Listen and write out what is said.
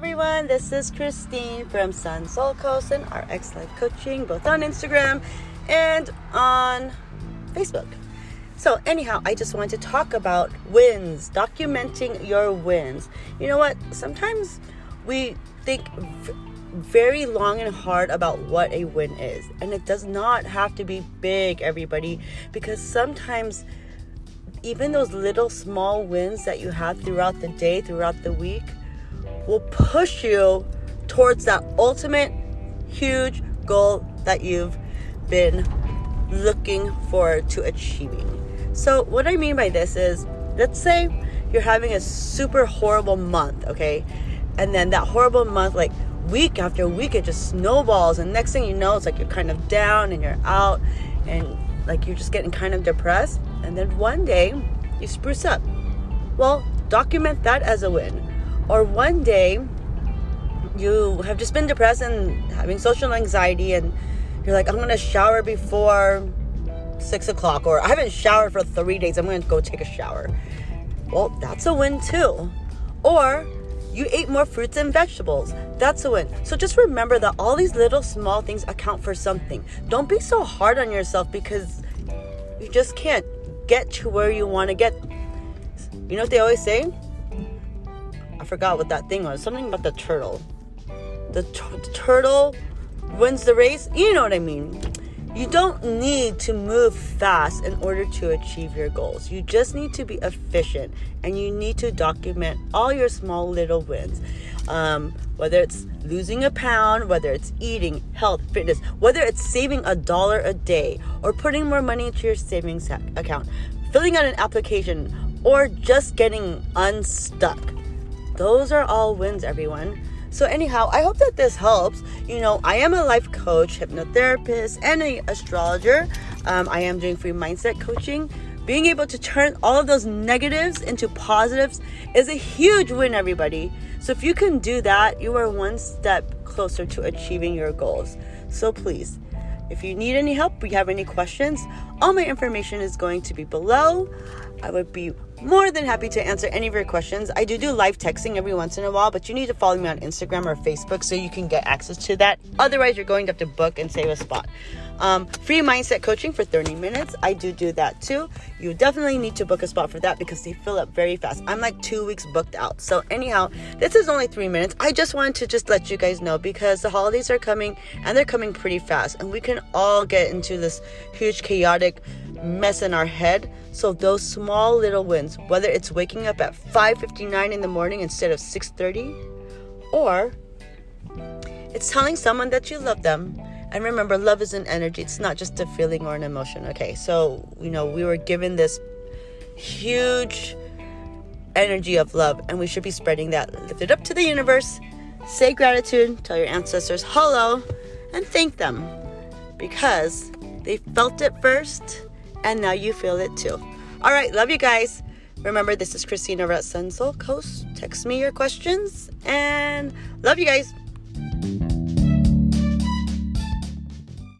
everyone, this is Christine from SunSol Coast and RX Life Coaching, both on Instagram and on Facebook. So, anyhow, I just wanted to talk about wins, documenting your wins. You know what? Sometimes we think very long and hard about what a win is, and it does not have to be big, everybody, because sometimes even those little small wins that you have throughout the day, throughout the week, will push you towards that ultimate huge goal that you've been looking forward to achieving. So, what I mean by this is let's say you're having a super horrible month, okay? And then that horrible month, like week after week, it just snowballs. And next thing you know, it's like you're kind of down and you're out and like you're just getting kind of depressed. And then one day you spruce up. Well, document that as a win. Or one day you have just been depressed and having social anxiety and you're like, I'm gonna shower before six o'clock, or I haven't showered for three days, I'm gonna go take a shower. Well, that's a win too. Or you ate more fruits and vegetables. That's a win. So just remember that all these little small things account for something. Don't be so hard on yourself because you just can't get to where you want to get. You know what they always say? I forgot what that thing was. Something about the turtle. The, t- the turtle wins the race. You know what I mean. You don't need to move fast in order to achieve your goals. You just need to be efficient and you need to document all your small little wins. Um, whether it's losing a pound, whether it's eating, health, fitness, whether it's saving a dollar a day or putting more money into your savings account, filling out an application, or just getting unstuck. Those are all wins, everyone. So, anyhow, I hope that this helps. You know, I am a life coach, hypnotherapist, and an astrologer. Um, I am doing free mindset coaching. Being able to turn all of those negatives into positives is a huge win, everybody. So, if you can do that, you are one step closer to achieving your goals. So, please, if you need any help, if you have any questions, all my information is going to be below. I would be more than happy to answer any of your questions. I do do live texting every once in a while, but you need to follow me on Instagram or Facebook so you can get access to that. Otherwise, you're going to have to book and save a spot. Um, free mindset coaching for 30 minutes. I do do that too. You definitely need to book a spot for that because they fill up very fast. I'm like two weeks booked out. So anyhow, this is only three minutes. I just wanted to just let you guys know because the holidays are coming and they're coming pretty fast, and we can all get into this huge chaotic mess in our head. So those small little wins, whether it's waking up at 5:59 in the morning instead of 6:30 or it's telling someone that you love them. And remember, love is an energy. It's not just a feeling or an emotion. Okay, so you know, we were given this huge energy of love, and we should be spreading that. Lift it up to the universe. Say gratitude. Tell your ancestors hello, and thank them because they felt it first and now you feel it too. All right, love you guys. Remember, this is Christina at SunSol Coast. Text me your questions and love you guys.